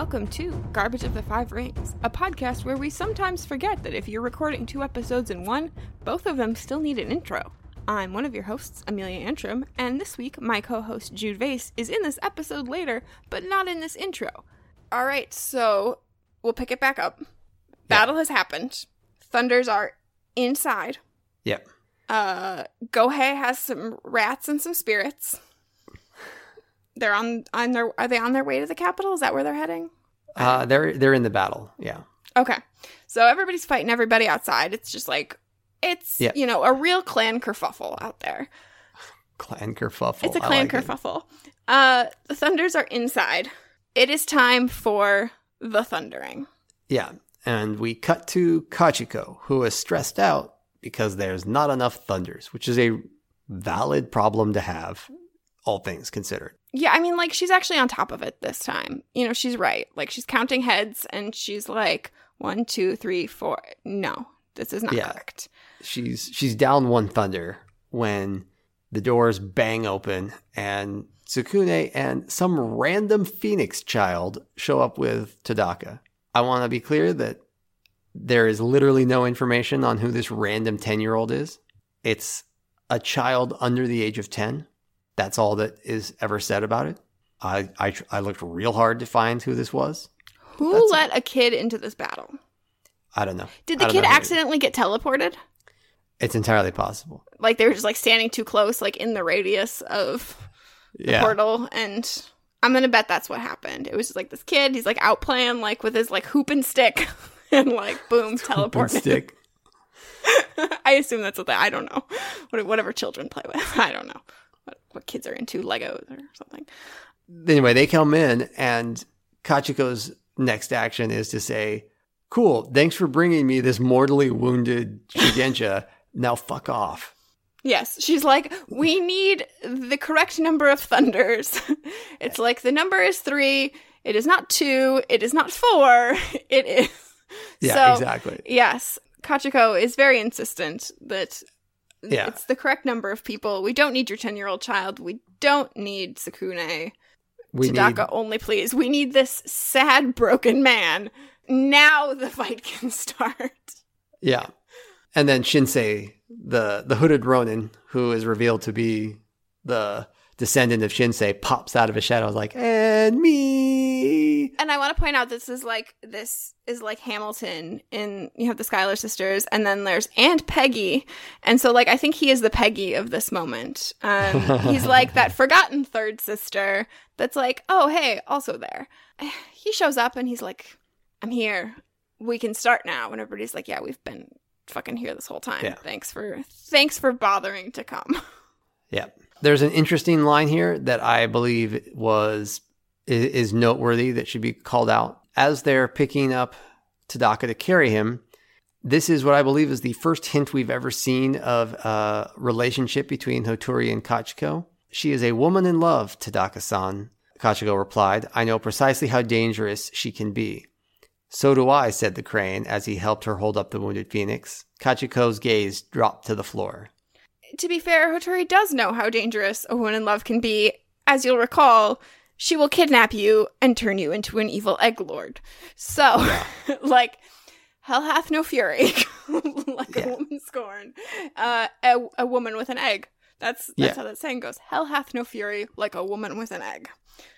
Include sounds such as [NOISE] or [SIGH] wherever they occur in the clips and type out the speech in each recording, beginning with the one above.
welcome to Garbage of the Five Rings, a podcast where we sometimes forget that if you're recording two episodes in one, both of them still need an intro. I'm one of your hosts, Amelia Antrim, and this week my co host Jude Vase is in this episode later, but not in this intro. Alright, so we'll pick it back up. Battle has happened. Thunders are inside. Yep. Uh, Gohei has some rats and some spirits. They're on on their are they on their way to the capital? Is that where they're heading? Uh, they're they're in the battle. Yeah. Okay. So everybody's fighting everybody outside. It's just like it's Yeah. you know a real clan kerfuffle out there. Clan kerfuffle. It's a clan like it. kerfuffle. Uh, the thunders are inside. It is time for the thundering. Yeah. And we cut to Kachiko, who is stressed out because there's not enough thunders, which is a valid problem to have, all things considered. Yeah, I mean, like she's actually on top of it this time. You know, she's right. Like she's counting heads, and she's like one, two, three, four. No, this is not Yeah. correct. She's she's down one thunder when the doors bang open and Tsukune and some random phoenix child show up with Tadaka. I want to be clear that there is literally no information on who this random 10-year-old is. It's a child under the age of 10. That's all that is ever said about it. I I, I looked real hard to find who this was. Who That's- let a kid into this battle? I don't know. Did the kid accidentally get teleported? It's entirely possible. Like they were just like standing too close, like in the radius of the Yeah. portal, and I'm gonna bet that's what happened. It was just like this kid, he's like out playing like with his like hoop and stick, [LAUGHS] and like boom, [LAUGHS] teleported. Stick. [LAUGHS] I assume that's what they. I don't know. Whatever children play with, I don't know. What, kids are into, Legos or something. anyway, they come in, and Kachiko's next action is to say, "Cool, thanks for bringing me this mortally wounded shugenja. now fuck off." Yes, she's like, we need the correct number of thunders. [LAUGHS] it's like the number is three. It is not two. It is not four. [LAUGHS] It is. Yeah, So, exactly. Yes, Kachiko is very insistent that Yeah. it's the correct number of people. We don't need your 10 year old child. We don't need Tsukune. We Tadaka need only, please. We need this sad, broken man. Now the fight can [LAUGHS] start. yeah, and then Shinsei, the the hooded Ronin, who is revealed to be the descendant of Shinsei, pops out of his shadow like, "And me." And I want to point out this is like this is like Hamilton in you have the Schuyler sisters, and then there's Aunt Peggy, and so like I think he is the Peggy of this moment. Um, he's [LAUGHS] like that forgotten third sister that's like, oh hey, also there. [SIGHS] He shows up and he's like, I'm here. We can start now. And everybody's like, yeah, we've been fucking here this whole time. Yeah. Thanks for thanks for bothering to come. [LAUGHS] Yeah. There's an interesting line here that I believe was i- is noteworthy that should be called out. As they're picking up Tadaka to carry him, this is what I believe is the first hint we've ever seen of a relationship between Hoturi and Kachiko. She is a woman in love, Tadaka-san. Kachiko replied, I know precisely how dangerous she can be. So do I, said the crane as he helped her hold up the wounded phoenix. Kachiko's gaze dropped to the floor. to be fair, Hoturi does know how dangerous a woman in love can be. As you'll recall, she will kidnap you and turn you into an evil egg lord. So, [LAUGHS] like, hell hath no fury, [LAUGHS] like Yeah. a woman scorned. Uh, a, a woman with an egg. That's that's Yeah. how that saying goes. Hell hath no fury like a woman with an egg.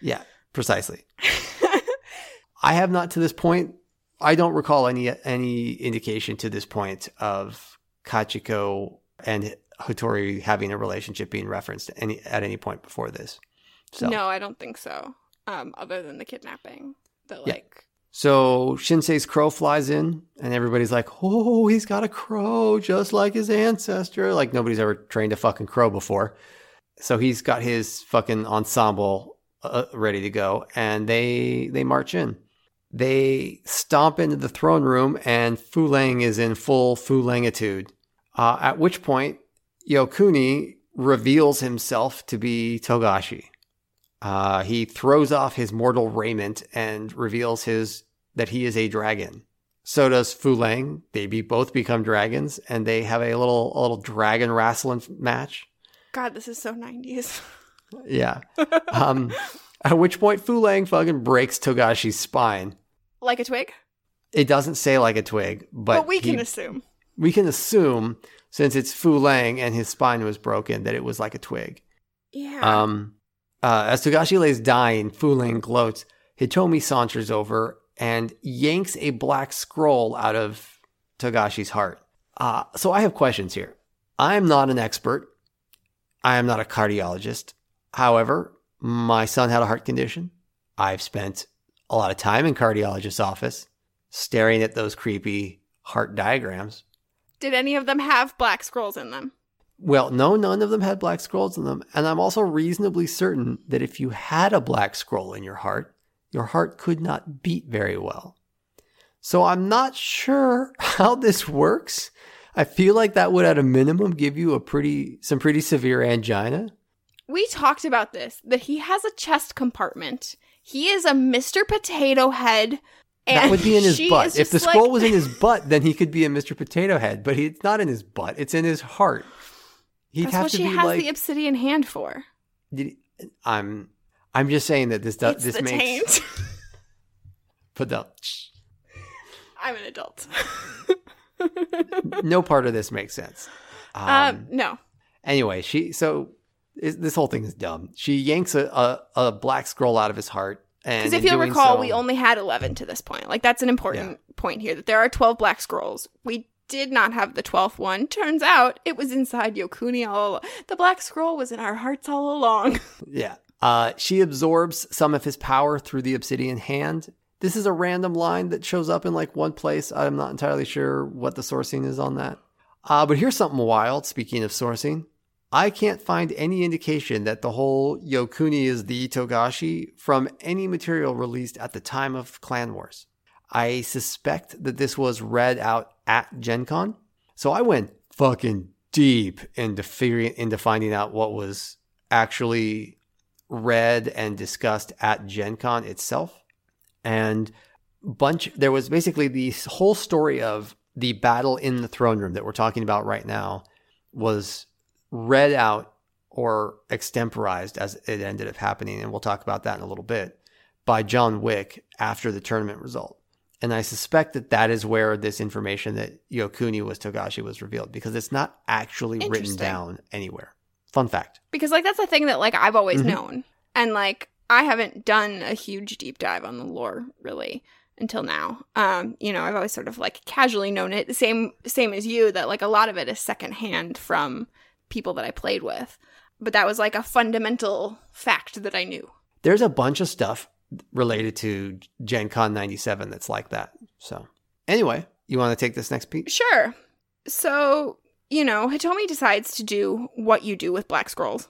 Yeah, precisely. [LAUGHS] I have not to this point. I don't recall any any indication to this point of Kachiko and Hoturi having a relationship being referenced any at any point before this. So No, I don't think so. Um, other than the kidnapping, the Yeah. like. so Shinsei's crow flies in, and everybody's like, "Oh, he's got a crow just like his ancestor." Like nobody's ever trained a fucking crow before. So he's got his fucking ensemble uh, ready to go, and they they march in. They stomp into the throne room, and Fu Lang is in full Fu Langitude. Uh, at which point, Yokuni reveals himself to be Togashi. Uh, he throws off his mortal raiment and reveals his that he is a dragon. So does Fu Lang. They be, both become dragons, and they have a little a little dragon wrestling match. God, this is so 90s. [LAUGHS] Yeah. Um, At which point Fu Lang fucking breaks Togashi's spine. Like a twig? It doesn't say like a twig, but, But we he- can assume. we can assume since it's Fu Lang and his spine was broken that it was like a twig. Yeah. Um, uh, as Togashi lays dying, Fu Lang gloats. Hitomi saunters over and yanks a black scroll out of Togashi's heart. Uh, so I have questions here. I am not an expert. I am not a cardiologist. However, my son had a heart condition. I've spent a lot of time in cardiologist's office staring at those creepy heart diagrams. Did any of them have black scrolls in them? Well, no, none of them had black scrolls in them. And I'm also reasonably certain that if you had a black scroll in your heart, your heart could not beat very well. So I'm not sure [LAUGHS] how this works. I feel like that would at a minimum give you a pretty some pretty severe angina. We talked about this that he has a chest compartment. He is a Mr. Potato Head. And that would be in [LAUGHS] his butt. If the like- scroll was in his butt, then he could be a Mr. Potato Head, but he, it's not in his butt. It's in his heart. He'd That's have what to she be has like the obsidian hand for. Did- I'm I'm just saying that this does this the makes taint. [LAUGHS] but no [LAUGHS] I'm an adult. [LAUGHS] no part of this makes sense. Um, um, no. anyway, she so is, this whole thing is dumb. She yanks a, a, a black scroll out of his heart, and Because if you'll recall, so- we only had 11 to this point. Like, that's an important point here that there are 12 black scrolls. We did not have the 12th one. Turns out it was inside Yokuni all along. The black scroll was in our hearts all along. [LAUGHS] yeah. Uh, she absorbs some of his power through the obsidian hand. This is a random line that shows up in like one place. I'm not entirely sure what the sourcing is on that. Uh, but here's something wild. Speaking of sourcing, I can't find any indication that the whole Yokuni is the Togashi from any material released at the time of Clan Wars. I suspect that this was read out at Gen Con. So I went fucking deep into figuring into finding out what was actually read and discussed at Gen Con itself. And bunch there was basically the whole story of the battle in the throne room that we're talking about right now was read out or extemporized as it ended up happening and we'll talk about that in a little bit by John Wick after the tournament result. And I suspect that that is where this information that Yokuni was Togashi was revealed because it's not actually written down anywhere. Fun fact. because, like, that's a thing that, like, I've always Mhm. known. And, like, I haven't done a huge deep dive on the lore, really. Until now, um, you know, I've always sort of like casually known it. Same, same as you. That like a lot of it is secondhand from people that I played with. But that was like a fundamental fact that I knew. There's a bunch of stuff related to Gen Con 97 that's like that. So, anyway, you want to take this next piece? Sure. So, you know, Hitomi decides to do what you do with Black Scrolls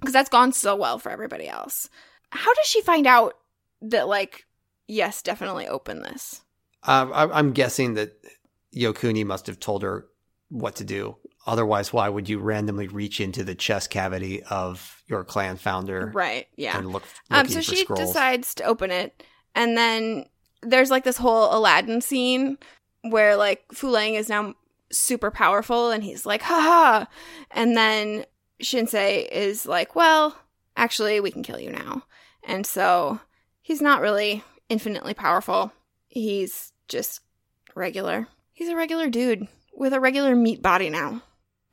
because that's gone so well for everybody else. How does she find out that, like, yes, definitely open this? Uh, I, I'm guessing that Yokuni must have told her what to do. Otherwise, why would you randomly reach into the chest cavity of your clan founder Right. Yeah. and look Um, so she scrolls? decides to open it, and then there's like this whole Aladdin scene where like Fulang is now super powerful, and he's like, haha. And then Shinsei is like, well, actually, we can kill you now. And so he's not really infinitely powerful. He's just regular. He's a regular dude with a regular meat body now.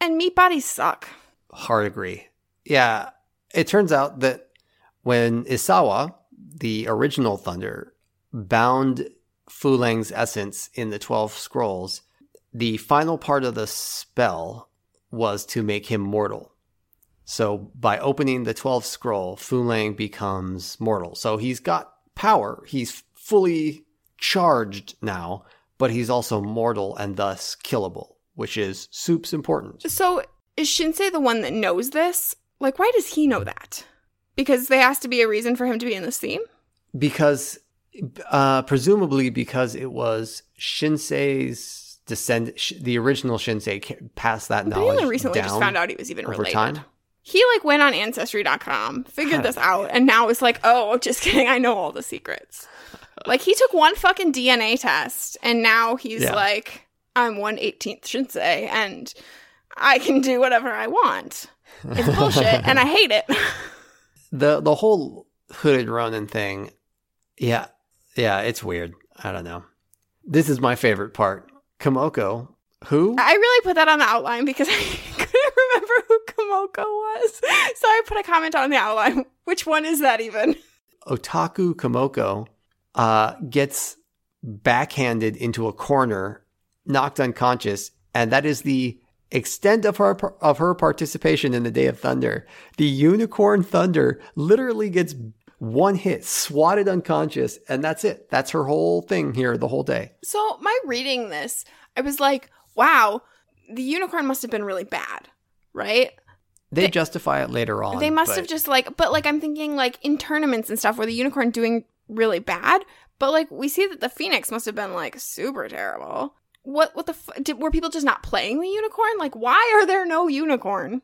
And meat bodies suck. Hard agree. Yeah, it turns out that when Isawa, the original Thunder, bound Fulang's essence in the 12 scrolls, the final part of the spell was to make him mortal. So by opening the 12th scroll, Fulang becomes mortal. So he's got power. He's fully charged now, but he's also mortal and thus killable, which is soup's important. So is Shinsei the one that knows this? Like, why does he know that? Because there has to be a reason for him to be in this theme? because uh presumably because it was Shinsei's descend sh- the original Shinsei passed that But he knowledge only recently just found out he was even related. time. He like went on ancestry.com, figured this out, and now it's like, oh, [LAUGHS] just kidding, I know all the secrets. like he took one fucking DNA test, and now he's Yeah. like, I'm one eighteenth Shinsei, and I can do whatever I want. It's bullshit, and I hate it. [LAUGHS] the the whole hooded Ronin thing, yeah, yeah, it's weird. I don't know. This is my favorite part. Kamoko, who? I really put that on the outline because [LAUGHS] I couldn't remember who Kamoko was. So I put a comment on the outline. Which one is that even? Utaku Kamoko uh, gets backhanded into a corner, knocked unconscious, and that is the extent of her of her participation in the Day of Thunder. The Unicorn Thunder literally gets one hit, swatted unconscious, and that's it. That's her whole thing here the whole day. So my reading this, I was like, wow, the unicorn must have been really bad, right? They, they justify it later on. They must but... have just like, but like I'm thinking like in tournaments and stuff where the unicorn doing really bad, but like we see that the phoenix must have been like super terrible. What what the f- did, were people just not playing the unicorn? Like why are there no unicorn?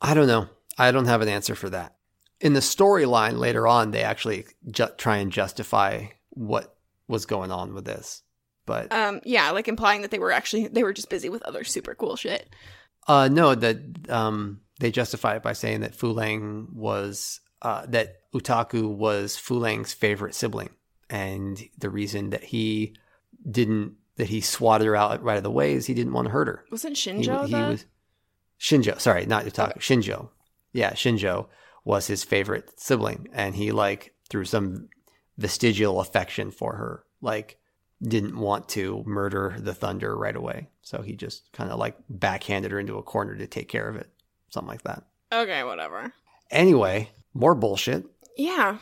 I don't know. I don't have an answer for that. In the storyline later on, they actually ju- try and justify what was going on with this. But um, yeah, like implying that they were actually they were just busy with other super cool shit. Uh, no, that um, they justify it by saying that Fulang was uh, that Utaku was Fulang's favorite sibling, and the reason that he didn't that he swatted her out right of the way is he didn't want to hurt her. Wasn't Shinjo he, he was Shinjo? Sorry, not Utaku. Okay. Shinjo. Yeah, Shinjo was his favorite sibling, and he like through some vestigial affection for her, like didn't want to murder the thunder right away. So he just kind of like backhanded her into a corner to take care of it. Something like that. Okay, whatever. Anyway, more bullshit. Yeah.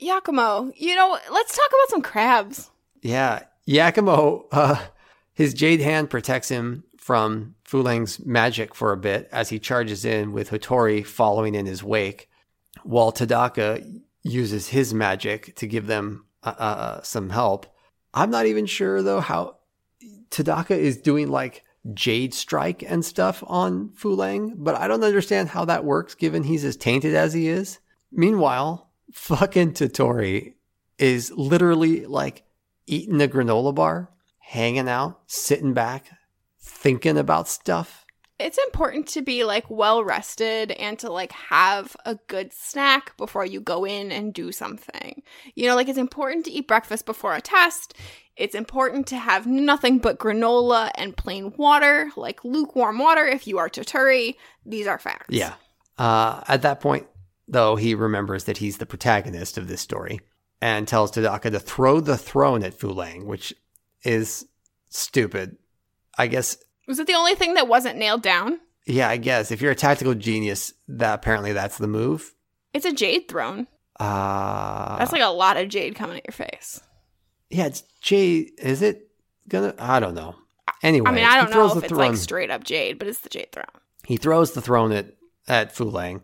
Yakumo, you know, let's talk about some crabs. Yeah. Yakumo, uh, his jade hand protects him from Fulang's magic for a bit as he charges in with Hoturi following in his wake, while Tadaka uses his magic to give them uh, uh, some help. I'm not even sure though how Tadaka is doing like Jade Strike and stuff on Fulang, but I don't understand how that works given he's as tainted as he is. Meanwhile, fucking Toturi is literally like eating a granola bar, hanging out, sitting back, thinking about stuff it's important to be like well rested and to like have a good snack before you go in and do something. You know, like it's important to eat breakfast before a test. It's important to have nothing but granola and plain water, like lukewarm water if you are Toturi. These are facts. Yeah. Uh, at that point, though, he remembers that he's the protagonist of this story and tells Tadaka to throw the throne at Fulang, which is stupid. I guess was it the only thing that wasn't nailed down? Yeah, I guess. If you're a tactical genius, that apparently that's the move. It's a jade throne. Uh That's like a lot of jade coming at your face. Yeah, it's jade. Is it gonna? I don't know. Anyway, I mean, I don't know if it's throne. like straight up jade, but it's the jade throne. He throws the throne at at Fulang,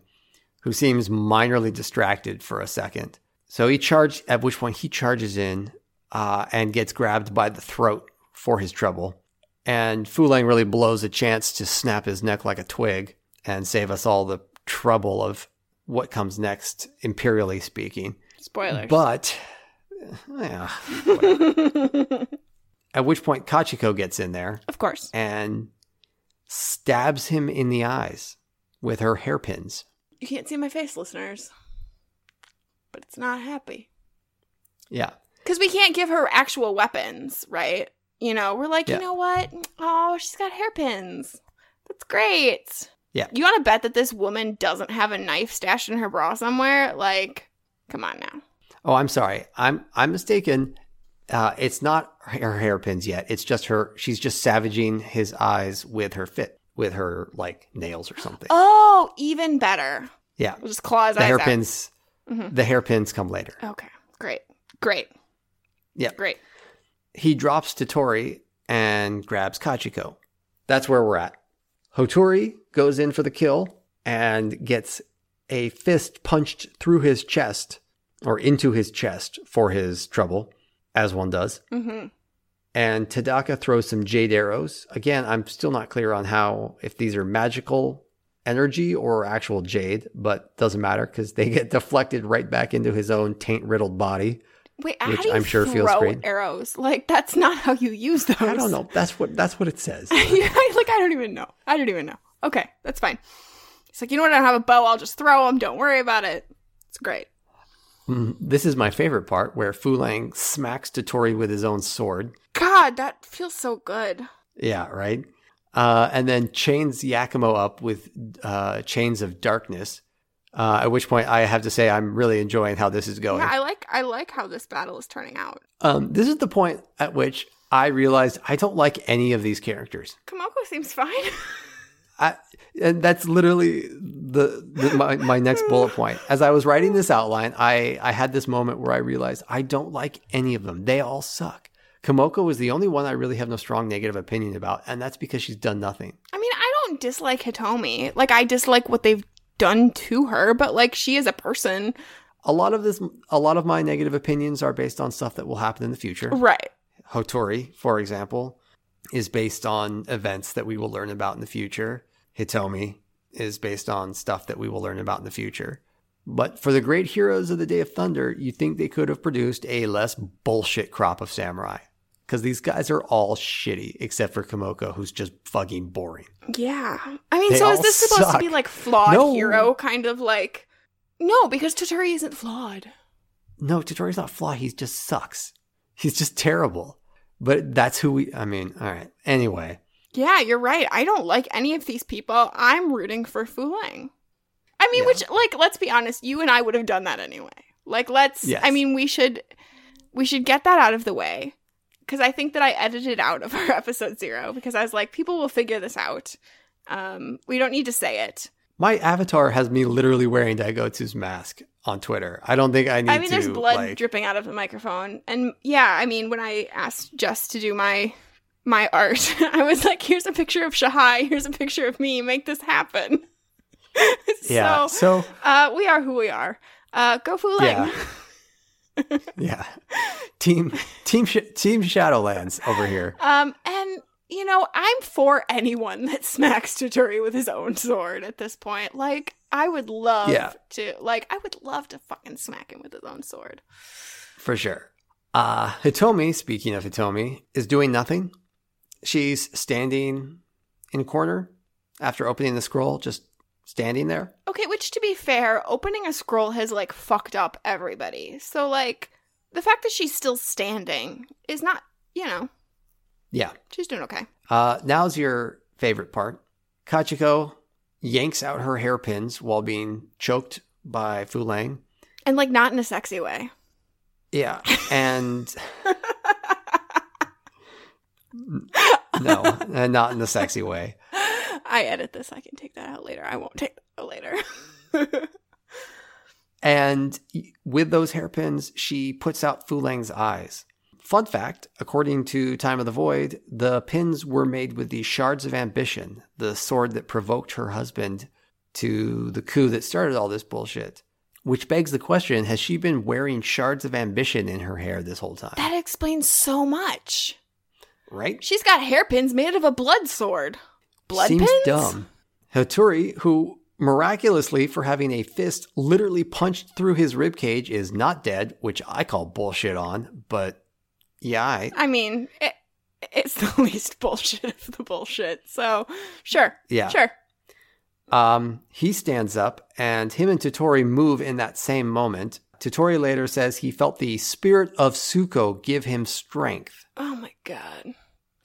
who seems minorly distracted for a second. So he charged. At which point he charges in uh, and gets grabbed by the throat for his trouble. And Fulang really blows a chance to snap his neck like a twig and save us all the trouble of what comes next, imperially speaking. Spoilers. But, yeah. [LAUGHS] At which point Kachiko gets in there. Of course. And stabs him in the eyes with her hairpins. You can't see my face, listeners. But it's not happy. Yeah. Because we can't give her actual weapons, right? You know, we're like, yeah. you know what? Oh, she's got hairpins. That's great. Yeah. You want to bet that this woman doesn't have a knife stashed in her bra somewhere? Like, come on now. Oh, I'm sorry. I'm I'm mistaken. Uh, it's not her hairpins yet. It's just her. She's just savaging his eyes with her fit, with her like nails or something. Oh, even better. Yeah. We'll just claw his the eyes hairpins. Mm-hmm. The hairpins come later. Okay. Great. Great. Yeah. Great he drops Toturi and grabs Kachiko. That's where we're at. Hoturi goes in for the kill and gets a fist punched through his chest or into his chest for his trouble, as one does. Mm-hmm. And Tadaka throws some jade arrows. Again, I'm still not clear on how, if these are magical energy or actual jade, but doesn't matter because they [LAUGHS] get deflected right back into his own taint riddled body. Wait, which I'm sure feels great. Arrows like that's not how you use those. I don't know. That's what that's what it says. [LAUGHS] like I don't even know. I don't even know. Okay, that's fine. It's like you know what? I don't have a bow. I'll just throw them. Don't worry about it. It's great. Mm, This is my favorite part where Fu Lang smacks Toturi with his own sword. God, that feels so good. Yeah, right. Uh, and then chains Yakumo up with uh, chains of darkness. Uh, at which point, I have to say, I'm really enjoying how this is going. Yeah, I like I like how this battle is turning out. Um, this is the point at which I realized I don't like any of these characters. Kamoko seems fine. [LAUGHS] I, and that's literally the, the my, my next bullet point. As I was writing this outline, I, I had this moment where I realized I don't like any of them. They all suck. Kamoko is the only one I really have no strong negative opinion about, and that's because she's done nothing. I mean, I don't dislike Hitomi. Like I dislike what they've done to her, but like she is a person. A lot of this, a lot of my negative opinions are based on stuff that will happen in the future. Right. Hoturi, for example, is based on events that we will learn about in the future. Hitomi is based on stuff that we will learn about in the future. But for the great heroes of the Day of Thunder, you think they could have produced a less bullshit crop of samurai. Because these guys are all shitty, except for Kamoko, who's just fucking boring. Yeah. I mean, They so is this supposed to be like flawed No. hero kind of like No, because Toturi isn't flawed. No, Toturi's not flawed. He just sucks. He's just terrible. But that's who we, I mean, all right. Anyway, Yeah, you're right. I don't like any of these people. I'm rooting for Fu Lang. I mean, Yeah. which like let's be honest, you and I would have done that anyway. Like let's Yes. I mean, we should we should get that out of the way cuz I think that I edited out of [LAUGHS] our episode 0 because I was like people will figure this out. Um we don't need to say it. my avatar has me literally wearing Daigotsu's mask on Twitter. I don't think I need I mean, to. there's blood like, dripping out of the microphone, and yeah, I mean, when I asked Jess to do my my art, [LAUGHS] I was like, "Here's a picture of Shahai. Here's a picture of me. Make this happen." [LAUGHS] yeah. So, So, uh, we are who we are. Uh, go Fu Lang. Yeah. [LAUGHS] yeah. Team Team Sh- Team Shadowlands over here. Um, and you know, I'm for anyone that smacks Toturi with his own sword at this point. Like, I would love Yeah. to. Like, I would love to fucking smack him with his own sword. For sure. Uh, Hitomi, speaking of Hitomi, is doing nothing. She's standing in a corner after opening the scroll, just standing there. Okay, which to be fair, opening a scroll has like fucked up everybody. So like the fact that she's still standing is not, you know, Yeah. she's doing okay. Uh, now's your favorite part. Kachiko yanks out her hairpins while being choked by Fu Lang. And like not in a sexy way. Yeah. And [LAUGHS] [LAUGHS] no, not in a sexy way. I edit this. I can take that out later. I won't take that out later. [LAUGHS] And with those hairpins, she puts out Fu Lang's eyes. Fun fact according to Time of the Void, the pins were made with the Shards of Ambition, the sword that provoked her husband to the coup that started all this bullshit. Which begs the question has she been wearing Shards of Ambition in her hair this whole time? that explains so much. right? She's got hairpins made of a blood sword. Blood Seems pins? dumb. Hoturi, who miraculously, for having a fist literally punched through his ribcage, is not dead, which I call bullshit on, but yeah, I, I mean, it, it's [LAUGHS] the least bullshit of the bullshit. So, sure. yeah. Sure. Um, he stands up, and him and Toturi move in that same moment. Toturi later says he felt the spirit of Tsuko give him strength. Oh my god.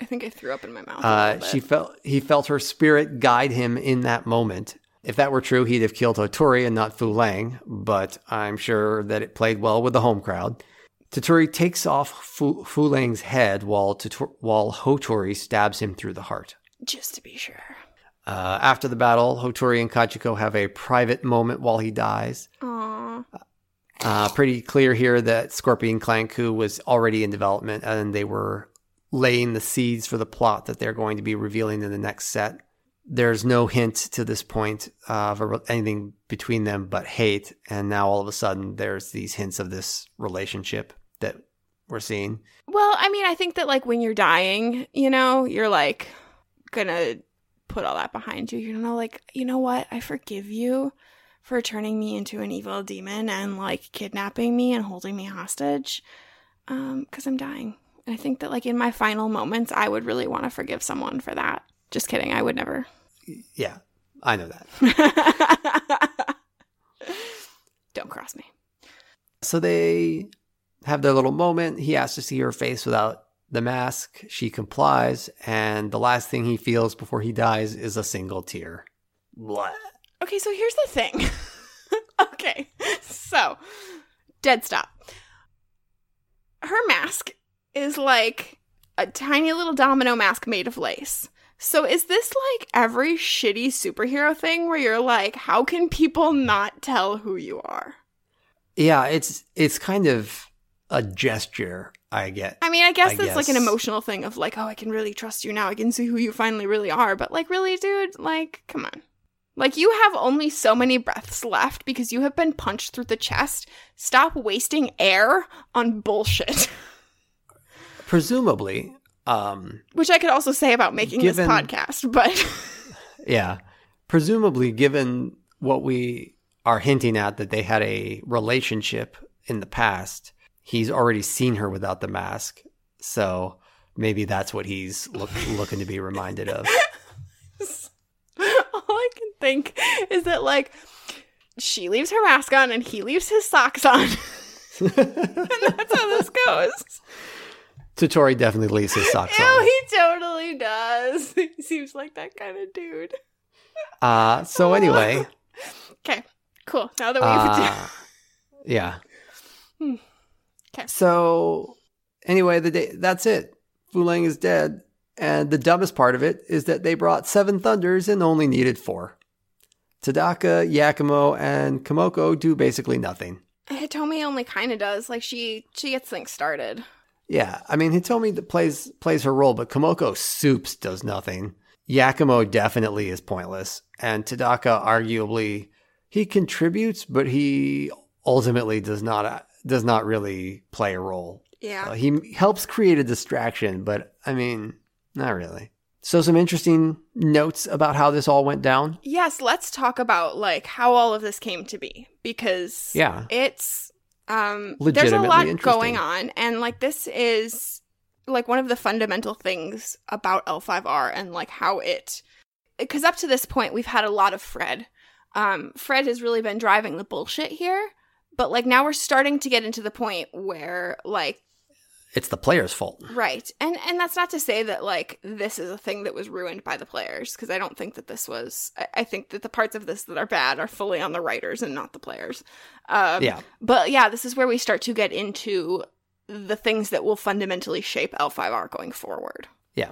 I think I threw up in my mouth. Uh, she felt he felt her spirit guide him in that moment. If that were true, he'd have killed Toturi and not Fu Lang, but I'm sure that it played well with the home crowd. Toturi takes off Fu, Fu Lang's head while, while Hoturi stabs him through the heart. just to be sure. Uh, after the battle, Hoturi and Kachiko have a private moment while he dies. Aww. Uh, pretty clear here that Scorpion Clan Coup was already in development and they were laying the seeds for the plot that they're going to be revealing in the next set. There's no hint to this point of a- anything between them but hate, and now all of a sudden there's these hints of this relationship that we're seeing. Well, I mean, I think that like when you're dying, you know, you're like gonna put all that behind you. You're gonna like, you know what? I forgive you for turning me into an evil demon and like kidnapping me and holding me hostage. Um, because I'm dying. And I think that like in my final moments, I would really want to forgive someone for that. Just kidding. I would never. Yeah, I know that. [LAUGHS] Don't cross me. So they have their little moment. He asks to see her face without the mask. She complies, and the last thing he feels before he dies is a single tear. Blah. Okay, so here's the thing. [LAUGHS] okay, so dead stop. Her mask is like a tiny little domino mask made of lace. So is this like every shitty superhero thing where you're like, how can people not tell who you are? Yeah, it's it's kind of a gesture, I get. I mean, I guess I that's like an emotional thing of like, oh, I can really trust you now. I can see who you finally really are. But like, really, dude, like, come on. Like, you have only so many breaths left because you have been punched through the chest. Stop wasting air on bullshit. [LAUGHS] Presumably, um, Which I could also say about making Given- this podcast, but [LAUGHS] yeah, presumably, given what we are hinting at that they had a relationship in the past, he's already seen her without the mask. So maybe that's what he's look, [LAUGHS] looking to be reminded of. [LAUGHS] all I can think is that like she leaves her mask on and he leaves his socks on. and that's how this goes. Toturi definitely leaves his [LAUGHS] socks Ew, on. he totally does. [LAUGHS] He seems like that kind of dude. Uh, so [LAUGHS] anyway, Okay, cool. Now that we've uh, yeah. Hmm. 'Kay. So anyway, the day that's it. Fulang is dead, and the dumbest part of it is that they brought seven thunders and only needed four. Tadaka, Yakumo, and Kamoko do basically nothing. Hitomi only kind of does. Like she she gets things started. Yeah, I mean Hitomi plays plays her role, but Kamoko soups does nothing. Yakumo definitely is pointless, and Tadaka arguably he contributes, but he ultimately does not does not really play a role. Yeah. Uh, he helps create a distraction, but I mean, not really. So some interesting notes about how this all went down. yes, let's talk about like how all of this came to be because Yeah. it's um there's a lot going on and like this is like one of the fundamental things about L5R and like how it because up to this point we've had a lot of Fred. Um Fred has really been driving the bullshit here, but like now we're starting to get into the point where like It's the player's fault. Right. And and that's not to say that like this is a thing that was ruined by the players because I don't think that this was I, I think that the parts of this that are bad are fully on the writers and not the players. Um Yeah. but yeah, this is where we start to get into the things that will fundamentally shape L5R going forward. Yeah.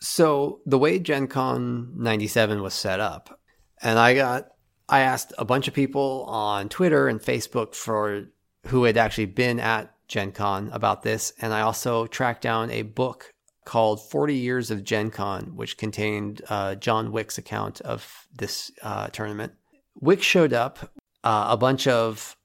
So the way Gen Con 97 was set up, and I got, I asked a bunch of people on Twitter and Facebook for who had actually been at Gen Con about this. And I also tracked down a book called 40 Years of Gen Con, which contained uh, John Wick's account of this uh, tournament. Wick showed up uh, a bunch of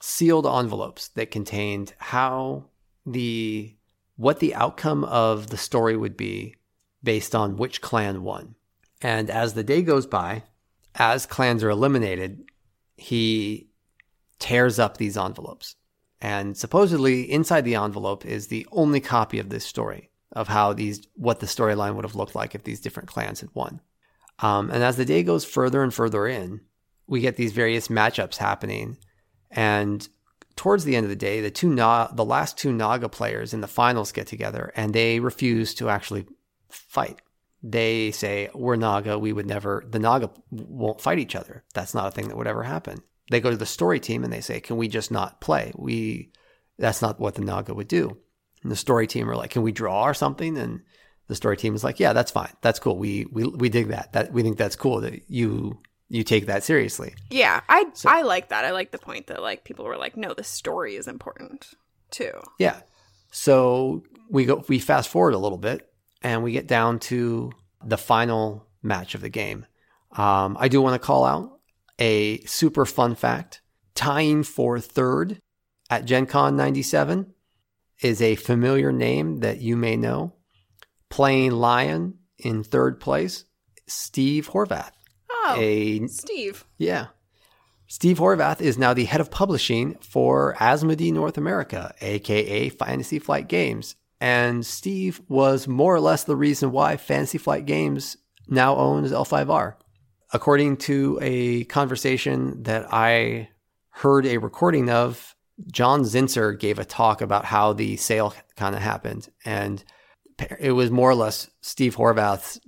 sealed envelopes that contained how the what the outcome of the story would be based on which clan won. And as the day goes by, as clans are eliminated, he tears up these envelopes. And supposedly inside the envelope is the only copy of this story of how these what the storyline would have looked like if these different clans had won. Um, and as the day goes further and further in, we get these various matchups happening. And towards the end of the day, the two Na- the last two Naga players in the finals get together and they refuse to actually fight. They say, We're Naga, we would never the Naga won't fight each other. That's not a thing that would ever happen. They go to the story team and they say, Can we just not play? We that's not what the Naga would do. And the story team are like, Can we draw or something? And the story team is like, Yeah, that's fine. That's cool. We we we dig that. That we think that's cool that you you take that seriously. Yeah, I So- I like that. I like the point that like people were like, no, the story is important too. Yeah. So we go we fast forward a little bit and we get down to the final match of the game. Um, I do want to call out a super fun fact. Tying for third at Gen Con 97 is a familiar name that you may know. Playing Lion in third place, Steve Horvath. Oh, A Steve. yeah. Steve Horvath is now the head of publishing for Asmodee North America, aka Fantasy Flight Games. And Steve was more or less the reason why Fantasy Flight Games now owns L5R. According to a conversation that I heard a recording of John Zinser gave a talk about how the sale kind of happened. And it was more or less Steve Horvath's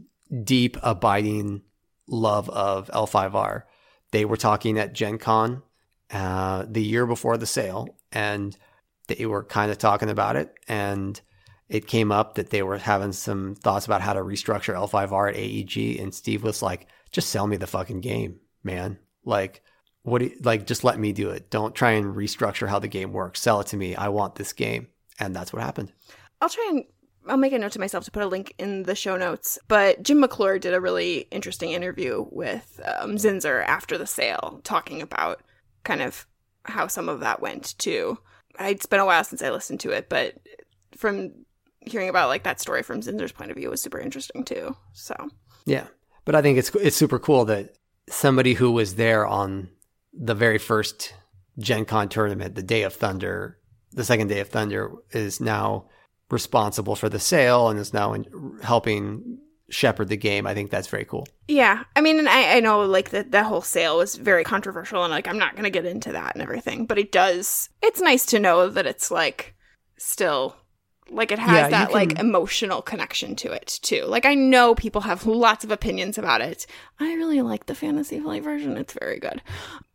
deep, abiding love of L5R. They were talking at Gen Con uh, the year before the sale, and they were kind of talking about it. And it came up that they were having some thoughts about how to restructure L5R at AEG. And Steve was like, just sell me the fucking game, man. Like, what do you, like just let me do it don't try and restructure how the game works sell it to me i want this game and that's what happened i'll try and I'll make a note to myself to put a link in the show notes. But Jim McClure did a really interesting interview with um, Zinser after the sale, talking about kind of how some of that went too. It's been a while since I listened to it, but from hearing about like that story from Zinser's point of view was super interesting too. So yeah, but I think it's it's super cool that somebody who was there on the very first Gen Con tournament, the Day of Thunder, the second Day of Thunder, is now responsible for the sale and is now helping shepherd the game. I think that's very cool. Yeah. I mean, and I, I know like that that whole sale was very controversial and like I'm not going to get into that and everything, but it does, it's nice to know that it's like still like it has yeah, that can... like emotional connection to it too. Like I know people have lots of opinions about it. I really like the Fantasy Flight version. It's very good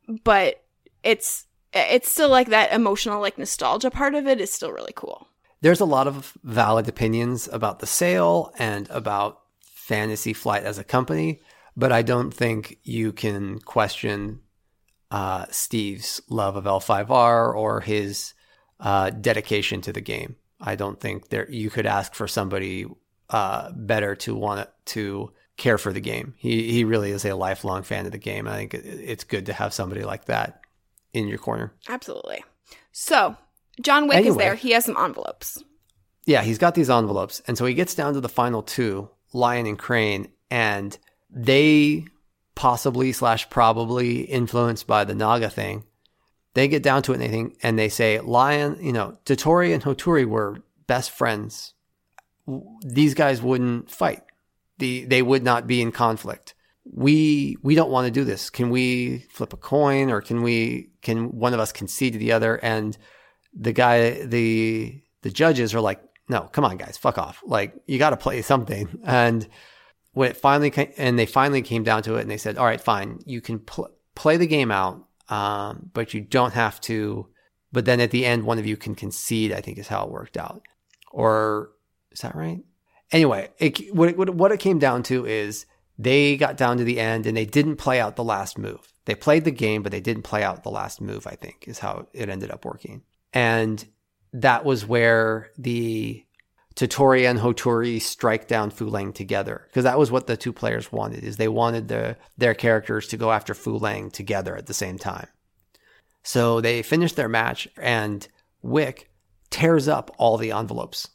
but it's it's still like that emotional like nostalgia part of it is still really cool. There's a lot of valid opinions about the sale and about Fantasy Flight as a company, but I don't think you can question uh, Steve's love of L5R or his uh, dedication to the game. I don't think there you could ask for somebody uh, better to want to care for the game. He he really is a lifelong fan of the game. I think it's good to have somebody like that in your corner. Absolutely. So John Wick anyway, is there. He has some envelopes. Yeah, he's got these envelopes, and so he gets down to the final two, Lion and Crane, and they possibly slash probably influenced by the Naga thing. They get down to it and they think, and they say, Lion, you know, Toturi and Hoturi were best friends. These guys wouldn't fight the they would not be in conflict. We we don't want to do this. Can we flip a coin or can we can one of us concede to the other? And the guy the the judges are like, no, come on, guys, fuck off. Like you got to play something. [LAUGHS] And when it finally came, and they finally came down to it, and they said, all right, fine, you can pl- play the game out, um, but you don't have to. But then at the end, one of you can concede. I think is how it worked out. Or is that right? Anyway, it, what, it, what it came down to is they got down to the end and they didn't play out the last move. They played the game, but they didn't play out the last move, I think, is how it ended up working. And that was where the Toturi and Hoturi strike down Fu Leng together. Because that was what the two players wanted, is they wanted the, their characters to go after Fu Leng together at the same time. So they finish their match and Wick tears up all the envelopes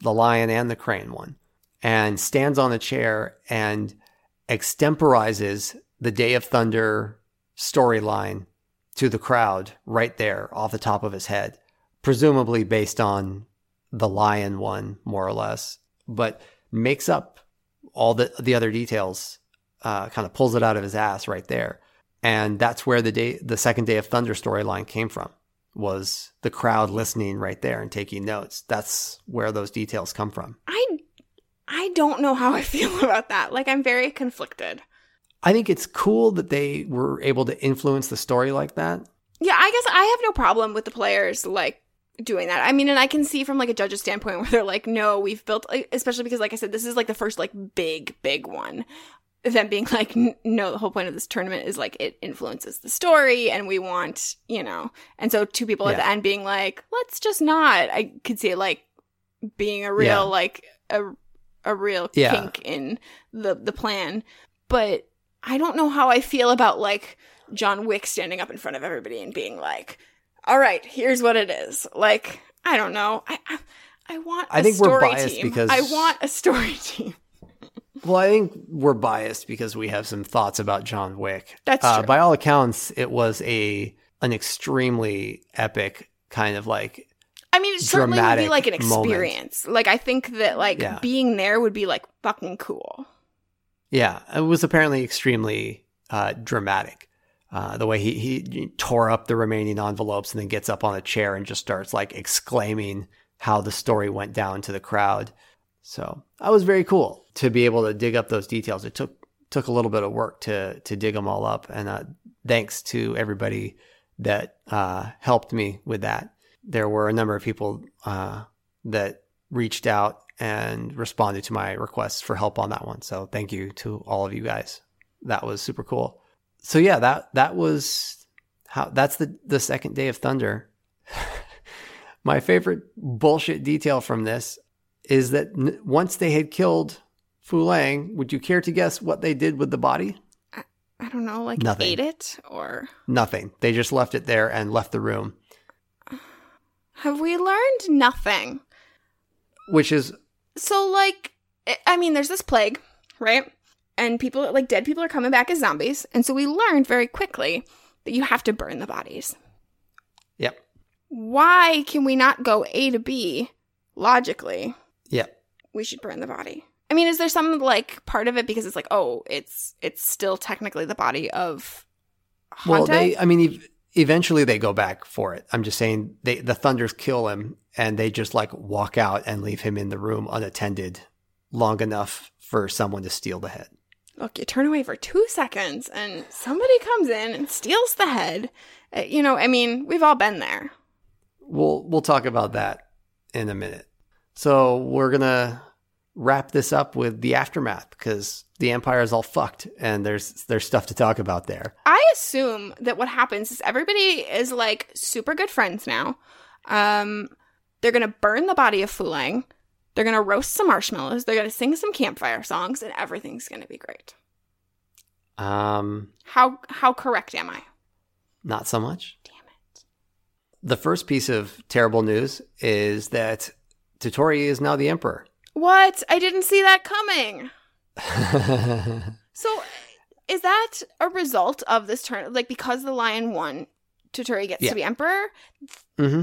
the lion and the crane one, and stands on a chair and extemporizes the Day of Thunder storyline to the crowd right there off the top of his head, presumably based on the lion one, more or less, but makes up all the, the other details, uh, kind of pulls it out of his ass right there. And that's where the day, the second Day of Thunder storyline came from was the crowd listening right there and taking notes. That's where those details come from. I I don't know how I [LAUGHS] feel about that. Like I'm very conflicted. I think it's cool that they were able to influence the story like that. Yeah, I guess I have no problem with the players like doing that. I mean, and I can see from like a judge's standpoint [LAUGHS] where they're like, no, we've built, especially because, like I said, this is like the first like big, big one them being [LAUGHS] like no the whole point of this tournament is like it influences the story and we want you know and so two people yeah. at the end being like let's just not i could see it like being a real yeah. like a a real yeah. kink in the the plan but i don't know how i feel about like john wick standing up in front of everybody and being like all right here's what it is like i don't know i i, I want I think we're biased team. because I want a story team. [LAUGHS] Well, I think we're biased because we have some thoughts about John Wick. That's uh, true. By all accounts, it was a an extremely epic kind of like. I mean, it certainly would be like an experience. Moment. Like, I think that like yeah. being there would be like fucking cool. Yeah, it was apparently extremely uh, dramatic. Uh, the way he, he tore up the remaining envelopes and then gets up on a chair and just starts like exclaiming how the story went down to the crowd. So that was very cool to be able to dig up those details. It took took a little bit of work to to dig them all up, and uh, thanks to everybody that uh, helped me with that. There were a number of people uh, that reached out and responded to my requests for help on that one. So thank you to all of you guys. That was super cool. So yeah, that that was how that's the the second day of Thunder. [LAUGHS] my favorite bullshit detail from this is that n- once they had killed Fu Leng, would you care to guess what they did with the body? I, I don't know, like Nothing. ate it or Nothing. They just left it there and left the room, [SIGHS] have we learned nothing? which is So like I- I mean there's this plague, right? And people like dead people are coming back as zombies. And so we learned very quickly that you have to burn the bodies. yep, Why can we not go A to B logically? yep. We should burn the body. I mean, is there some like part of it because it's like, oh, it's it's still technically the body of Well, they. I mean, ev- eventually they go back for it. I'm just saying they the Thunders kill him and they just like walk out and leave him in the room unattended long enough for someone to steal the head. Look, you turn away for two seconds and somebody comes in and steals the head. Uh, you know, I mean, we've all been there. We'll we'll talk about that in a minute. So we're gonna wrap this up with the aftermath because the Empire is all fucked and there's there's stuff to talk about there. I assume that what happens is everybody is like super good friends now. Um, they're gonna burn the body of Fu Leng. They're gonna roast some marshmallows. They're gonna sing some campfire songs, and everything's gonna be great. Um, How how correct am I? not so much. Damn it! The first piece of terrible news is that Toturi is now the emperor. What? I didn't see that coming. [LAUGHS] So, is that a result of this turn? Like because the lion won, Toturi gets Yeah. to be emperor. hmm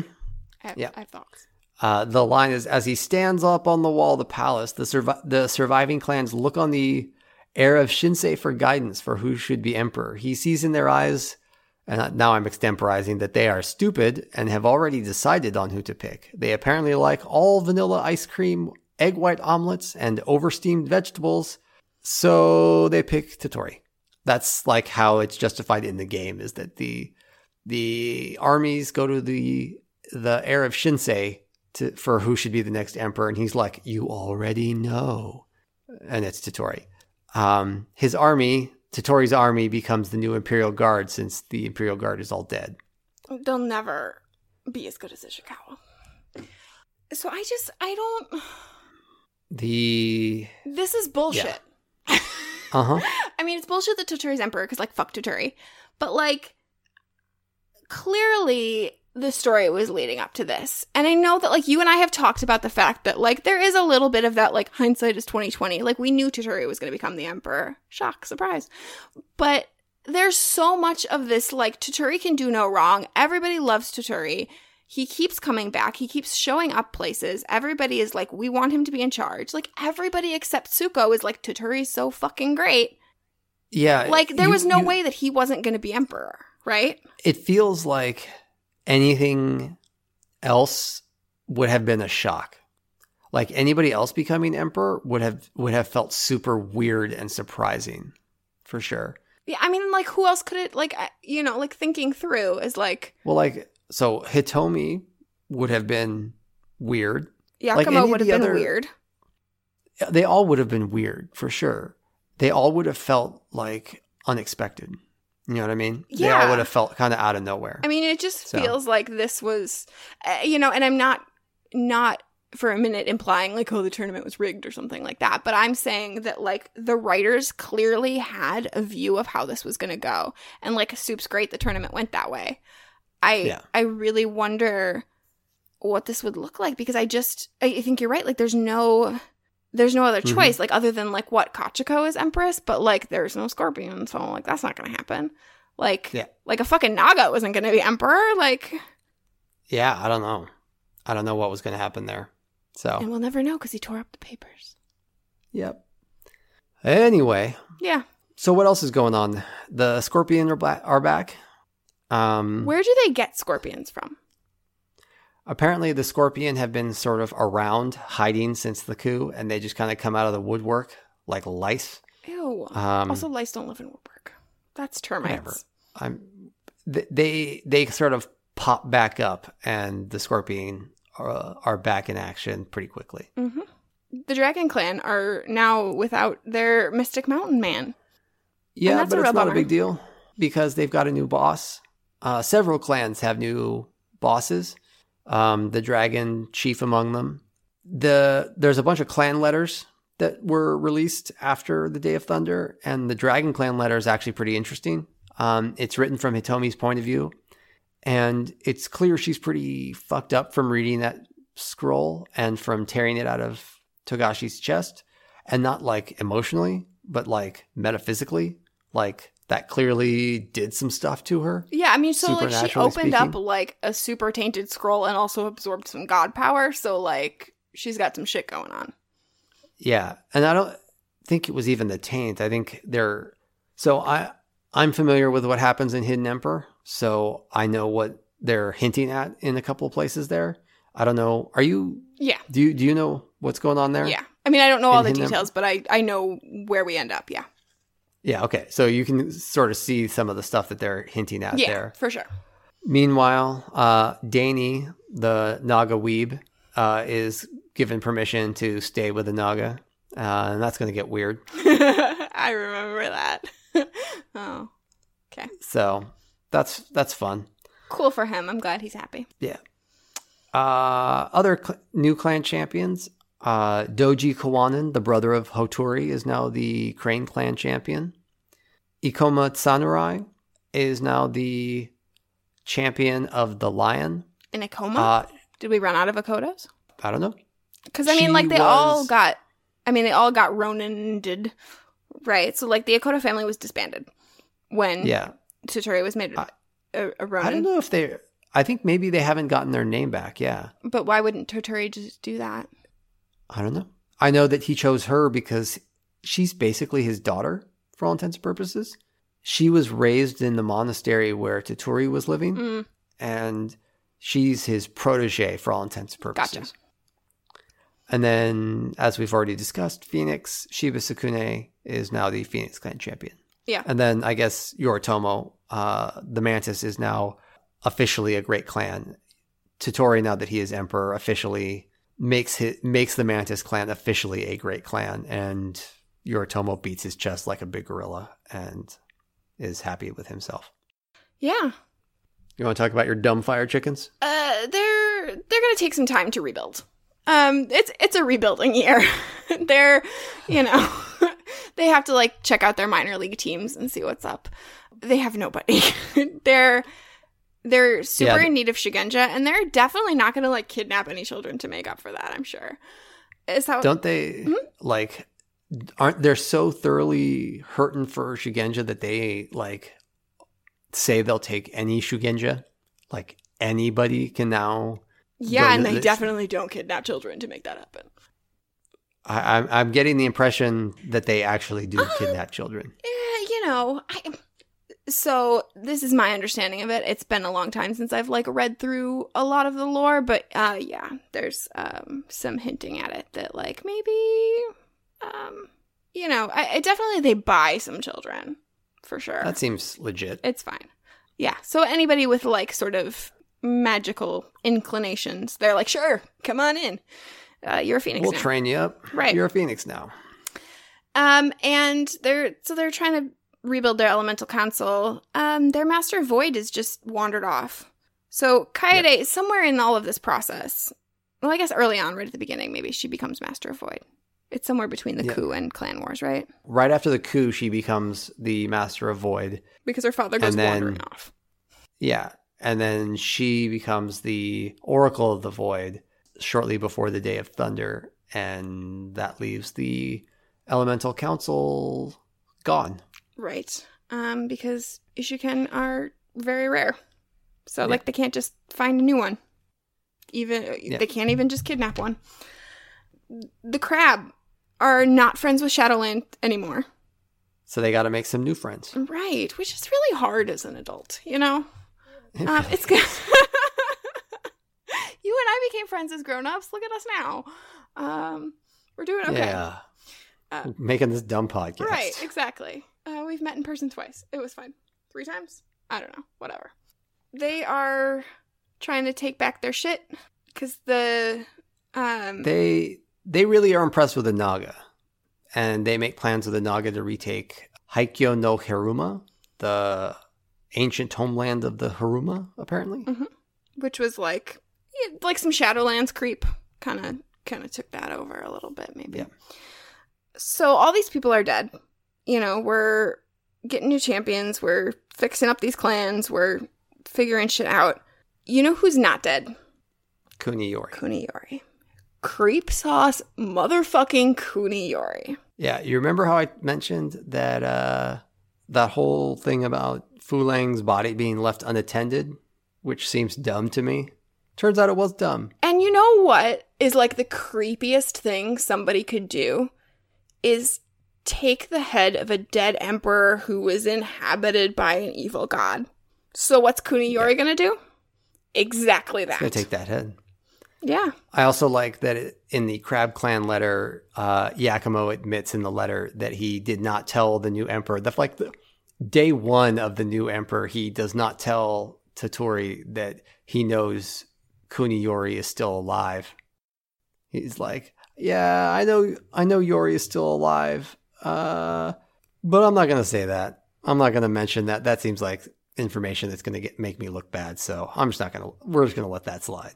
I have, Yeah. I have thoughts. Uh, the line is as he stands up on the wall of the palace, the, survi- the surviving clans look on the heir of Shinsei for guidance for who should be emperor. He sees in their eyes, and now I'm extemporizing, that they are stupid and have already decided on who to pick. They apparently like all vanilla ice cream, egg white omelets, and oversteamed vegetables, so they pick Toturi. That's like how it's justified in the game is that the the armies go to the the heir of Shinsei to, for who should be the next emperor, and he's like, "You already know," and it's Toturi. Um, his army, Toturi's army, becomes the new Imperial Guard since the Imperial Guard is all dead. They'll never be as good as Ishikawa. So I just I don't. The This is bullshit. [LAUGHS] uh huh. I mean, it's bullshit that Toturi's emperor because like fuck Toturi, but like clearly the story was leading up to this, and I know that like you and I have talked about the fact that like there is a little bit of that like hindsight is twenty twenty. Like we knew Toturi was going to become the emperor. Shock, surprise, but there's so much of this like Toturi can do no wrong. Everybody loves Toturi. He keeps coming back. He keeps showing up places. Everybody is like, we want him to be in charge. Like everybody except Tsuko is like, Toturi's so fucking great. Yeah. Like there you- was no you- way that he wasn't going to be emperor, right? It feels like anything else would have been a shock. Like anybody else becoming emperor would have would have felt super weird and surprising, for sure. Yeah, I mean, like who else could it? Like you know, like thinking through is like Well, like so, Hitomi would have been weird. Yakamo of would have been other- weird. They all would have been weird for sure. They all would have felt like unexpected. You know what I mean? They all would have felt kind of out of nowhere. I mean, it just So. feels like this was, uh, you know, and I'm not not for a minute implying like oh the tournament was rigged or something like that, but I'm saying that like the writers clearly had a view of how this was going to go, and like Soup's great the tournament went that way. I Yeah. I really wonder what this would look like because I just I think you're right. Like there's no there's no other Mhm. choice like other than like what Kachiko is empress, but like there's no scorpion, so like that's not gonna happen. Like Yeah. like a fucking Naga wasn't gonna be emperor. Like yeah, I don't know. I don't know what was going to happen there. So, and we'll never know because he tore up the papers. yep. Anyway, Yeah. So what else is going on? The Scorpion are, are back. Um, Where do they get scorpions from? Apparently, the Scorpion have been sort of around, hiding since the coup, and they just kind of come out of the woodwork like lice. Ew. Um, also, lice don't live in Woodwork. That's termites. I'm they they sort of pop back up, and the Scorpion are, are back in action pretty quickly. hmm The Dragon Clan are now without their Mystic Mountain Man. Yeah, but a it's not a big deal because they've got a new boss. Uh, several clans have new bosses. Um, the dragon chief among them. The there's a bunch of clan letters that were released after the Day of Thunder, and the Dragon Clan letter is actually pretty interesting. Um, it's written from Hitomi's point of view, and it's clear she's pretty fucked up from reading that scroll and from tearing it out of Togashi's chest, and not like emotionally, but like metaphysically, like that clearly did some stuff to her. Yeah, I mean, so like she opened up like a super tainted scroll and also absorbed some god power. So like she's got some shit going on. Yeah, and I don't think it was even the taint. I think they're so I I'm familiar with what happens in Hidden Emperor, so I know what they're hinting at in a couple of places there. I don't know. Are you Yeah, do you do you know what's going on there? yeah. I mean, I don't know all the Hidden details, but I I know where we end up. Yeah, Yeah, okay. So you can sort of see some of the stuff that they're hinting at yeah, there. for sure. Meanwhile, uh Danny, the Naga weeb, uh, is given permission to stay with the Naga. Uh, and that's going to get weird. [LAUGHS] I remember that. [LAUGHS] oh, okay. So that's that's fun. cool for him. I'm glad he's happy. Yeah. Uh, other cl- new clan champions. Uh, Doji Kuwanan, the brother of Hoturi, is now the Crane clan champion. Ikoma Tsanuri is now the champion of the Lion. In Ikoma? Uh, Did we run out of Akodos? I don't know. Because I mean, She like they all got. I mean, they all got Ronin did, right? So like the Akodo family was disbanded when Yeah. Was made I- a, a Ronin. I don't know if they. I think maybe they haven't gotten their name back. Yeah. But why wouldn't Toturi just do that? I don't know. I know that he chose her because she's basically his daughter for all intents and purposes. She was raised in the monastery where Toturi was living. Mm, and she's his protege for all intents and purposes. Gotcha. And then, as we've already discussed, Phoenix Shiba Tsukune is now the Phoenix Clan champion. Yeah. And then I guess Yoritomo, uh, the Mantis, is now officially a great clan. Toturi, now that he is emperor, officially makes his, makes the Mantis clan officially a great clan, and Yoritomo beats his chest like a big gorilla and is happy with himself. yeah. You want to talk about your dumb fire chickens? Uh, they're they're gonna take some time to rebuild. Um, it's it's a rebuilding year. [LAUGHS] they're, you know, [LAUGHS] they have to like check out their minor league teams and see what's up. They have nobody. [LAUGHS] they're they're super Yeah. in need of shugenja, and they're definitely not gonna like kidnap any children to make up for that. I'm sure. Is that Don't they like aren't they so thoroughly hurting for Shugenja that they like say they'll take any Shugenja? Like anybody can now yeah, and they this- definitely don't kidnap children to make that happen. I, I'm I'm getting the impression that they actually do kidnap children. Yeah, you know, I, so this is my understanding of it. It's been a long time since I've like read through a lot of the lore, but uh yeah, there's um some hinting at it that like maybe um you know, I, I definitely they buy some children for sure. That seems legit. it's fine. Yeah. So anybody with like sort of magical inclinations, they're like, "Sure, come on in. Uh, you're a phoenix We'll now." train you up. Right. You're a phoenix now. Um, and they're so they're trying to rebuild their elemental council. Um, their master void is just wandered off. So Kaede, somewhere in all of this process, well, I guess early on, right at the beginning, maybe she becomes master of void. It's somewhere between the Yeah. coup and clan wars, right? Right after the coup, she becomes the master of void. Because her father goes And then- wandering off. Yeah. And then she becomes the Oracle of the Void shortly before the Day of Thunder. And that leaves the Elemental Council gone. Right. Um, because Ishiken are very rare. So Yeah. like they can't just find a new one. Even Yeah. they can't even just kidnap one. The crab are not friends with Shadowland anymore. So they got to make some new friends. Right, which is really hard as an adult, you know? [LAUGHS] Um, it's good. [LAUGHS] you and I became friends as grown-ups. Look at us now. Um, we're doing okay. Yeah. Uh, Making this dumb podcast. Right, exactly. Uh, we've met in person twice. It was fine. Three times? I don't know. Whatever. They are trying to take back their shit because the um They they really are impressed with the Naga, and they make plans with the Naga to retake Haikyo no Hiruma, the ancient homeland of the Hiruma. Apparently, mm-hmm. which was like like some Shadowlands creep kind of kind of took that over a little bit maybe. Yeah. So all these people are dead. You know, we're getting new champions, we're fixing up these clans, we're figuring shit out. You know who's not dead? Kuniyori. Kuniyori. Creep sauce motherfucking Kuniyori. Yeah, you remember how I mentioned that uh that whole thing about Fu Leng's body being left unattended, which seems dumb to me. Turns out it was dumb. And you know what is like the creepiest thing somebody could do is take the head of a dead emperor who was inhabited by an evil god. So what's Kuniyori gonna do? Exactly that. Gonna take that head. Yeah. I also like that it, in the Crab Clan letter, uh, Yakamo admits in the letter that he did not tell the new emperor. That like the day one of the new emperor, he does not tell Toturi that he knows Kuniyori is still alive. He's like, "Yeah, I know, I know Yori is still alive, uh, but I'm not gonna say that. I'm not gonna mention that. That seems like information that's gonna get make me look bad. So I'm just not gonna. We're just gonna let that slide."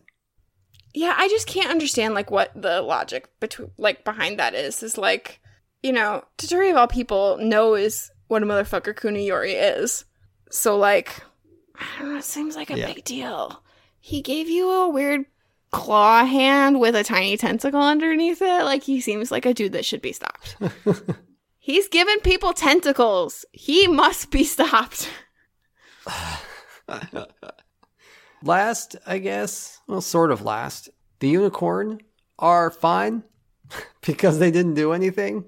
Yeah, I just can't understand like what the logic between like behind that is. Is like, you know, Toturi of all people knows what a motherfucker Kuniyori is. So like, I don't know, it seems like a Yeah. big deal. He gave you a weird claw hand with a tiny tentacle underneath it. Like he seems like a dude that should be stopped. [LAUGHS] He's given people tentacles. He must be stopped. [LAUGHS] last, I guess, well, sort of last. The unicorn are fine [LAUGHS] because they didn't do anything.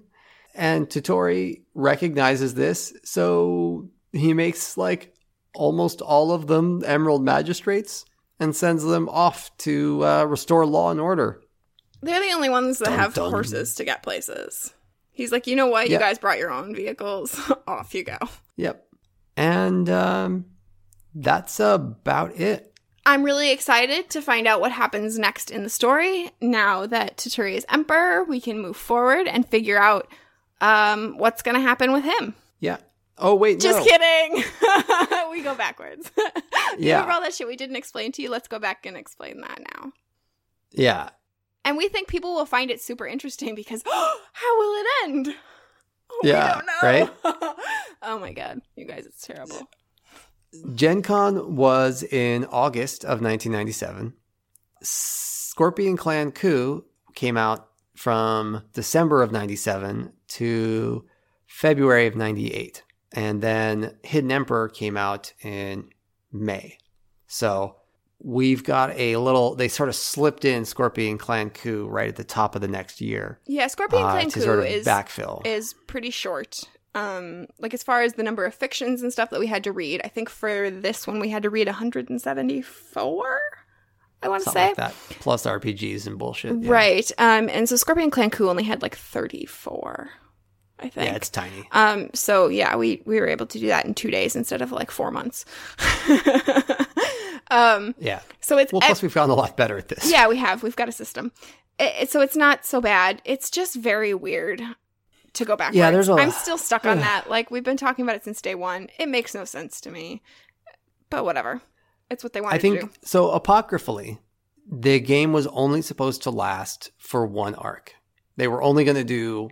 And Toturi recognizes this, so he makes like almost all of them emerald magistrates and sends them off to uh, restore law and order. They're the only ones that Dun, have dun. horses to get places. He's like, you know what? You guys brought your own vehicles. [LAUGHS] Off you go. Yep. And um, that's about it. I'm really excited to find out what happens next in the story. Now that Toturi is emperor, we can move forward and figure out um, what's going to happen with him. Yeah. Oh, wait, Just no. kidding. [LAUGHS] we go backwards. [LAUGHS] Yeah. Remember all that shit we didn't explain to you? Let's go back and explain that now. Yeah. And we think people will find it super interesting because [GASPS] how will it end? Oh, Yeah, don't know. right? [LAUGHS] oh my god, you guys, it's terrible. Gen Con was in August of 1997. Scorpion Clan Coup came out from December of 97 to February of 98. And then Hidden Emperor came out in May. So we've got a little, they sort of slipped in Scorpion Clan Coup right at the top of the next year Yeah, Scorpion uh, Clan Coup sort of is backfill. is pretty short. Um, like as far as the number of fictions and stuff that we had to read, I think for this one we had to read 174. I want to say. like that. Plus RPGs and bullshit. Yeah. Right. Um, and so Scorpion Clan Coup only had like 34, I think. Yeah, it's tiny. Um, so yeah, we we were able to do that in two days instead of like four months. [LAUGHS] um, Yeah. so it's Well, plus we've gotten a lot better at this. yeah, we have we've got a system. It, it- so it's not so bad. It's just very weird to go backwards. Yeah, there's a- I'm still stuck on that. Like we've been talking about it since day one. It makes no sense to me, but whatever. It's what they wanted I think so. Apocryphally, the game was only supposed to last for one arc. They were only going to do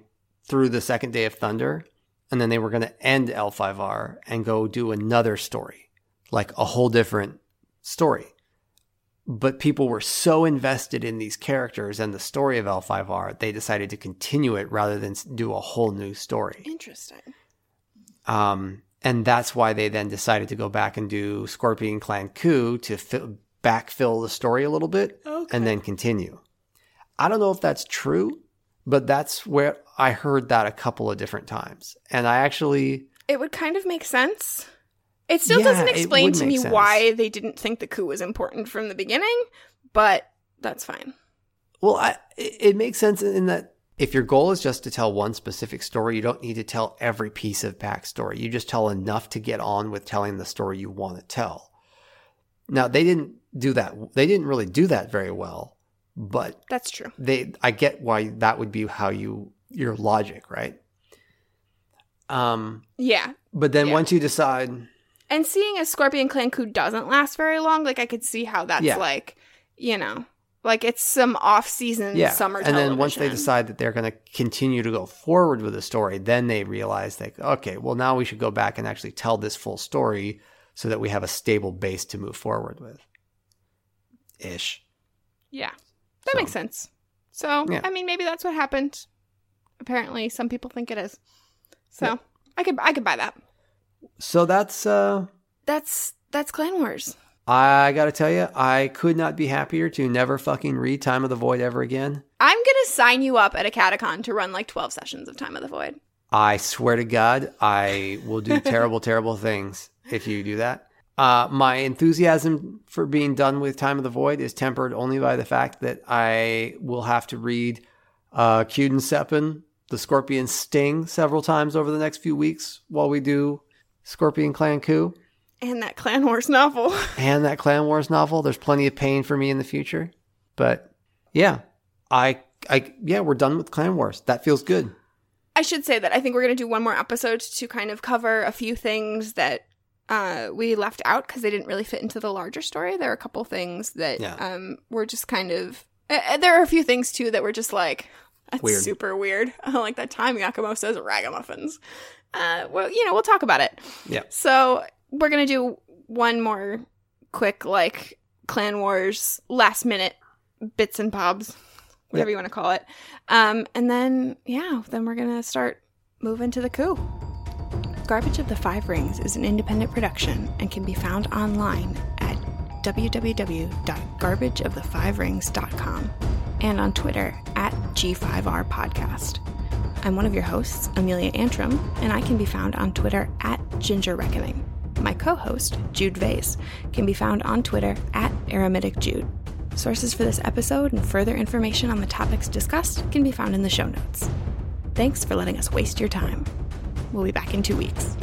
through the second day of Thunder, and then they were going to end L5R and go do another story, like a whole different story. But people were so invested in these characters and the story of L5R, they decided to continue it rather than do a whole new story. Interesting. Um, and that's why they then decided to go back and do Scorpion Clan Coup to fi- backfill the story a little bit Okay. and then continue. I don't know if that's true, But that's where I heard that a couple of different times. And I actually It would kind of make sense. It still Yeah, doesn't explain to me sense. why they didn't think the coup was important from the beginning, but that's fine. Well, I, it makes sense in that if your goal is just to tell one specific story, you don't need to tell every piece of backstory. You just tell enough to get on with telling the story you want to tell. Now, they didn't do that. They didn't really do that very well, but That's true. they I get why that would be how you your logic, right? Um, Yeah. but then Yeah. once you decide, And seeing a Scorpion Clan coup doesn't last very long, like I could see how that's Yeah. like, you know, like it's some off season yeah, summer and then once they decide that they're going to continue to go forward with the story, then they realize like, okay, well now we should go back and actually tell this full story so that we have a stable base to move forward with. Ish. Yeah. That So- makes sense. So, Yeah. I mean, maybe that's what happened. Apparently, some people think it is. So, Yeah. I could I could buy that. So that's uh That's that's Clan Wars. I got to tell you, I could not be happier to never fucking read Time of the Void ever again. I'm gonna sign you up at a catacon to run like 12 sessions of Time of the Void. I swear to God, I will do terrible, [LAUGHS] terrible things if you do that. Uh, my enthusiasm for being done with Time of the Void is tempered only by the fact that I will have to read uh, Cuden Seppin, The Scorpion Sting, several times over the next few weeks while we do Scorpion Clan Coup And that Clan Wars novel. [LAUGHS] and that Clan Wars novel. There's plenty of pain for me in the future. But yeah, I, I, yeah, we're done with Clan Wars. That feels good. I should say that I think we're going to do one more episode to kind of cover a few things that uh, we left out because they didn't really fit into the larger story. There are a couple things that Yeah. um, were just kind of. Uh, there are a few things too that were just like that's Weird. super weird. [LAUGHS] like that time Yakamo says ragamuffins. Uh, well, you know, we'll talk about it. Yeah. So we're gonna do one more quick like Clan Wars last minute bits and bobs, whatever you want to call it. Um, and then yeah, then we're gonna start moving to the coup. Garbage of the Five Rings is an independent production and can be found online at www.garbageofthefiverings.com and on Twitter at G5R Podcast. I'm one of your hosts, Amelia Antrim, and I can be found on Twitter at Ginger Reckoning. My co host, Jude Vase, can be found on Twitter at Aramidic Jude. Sources for this episode and further information on the topics discussed can be found in the show notes. Thanks for letting us waste your time. We'll be back in two weeks.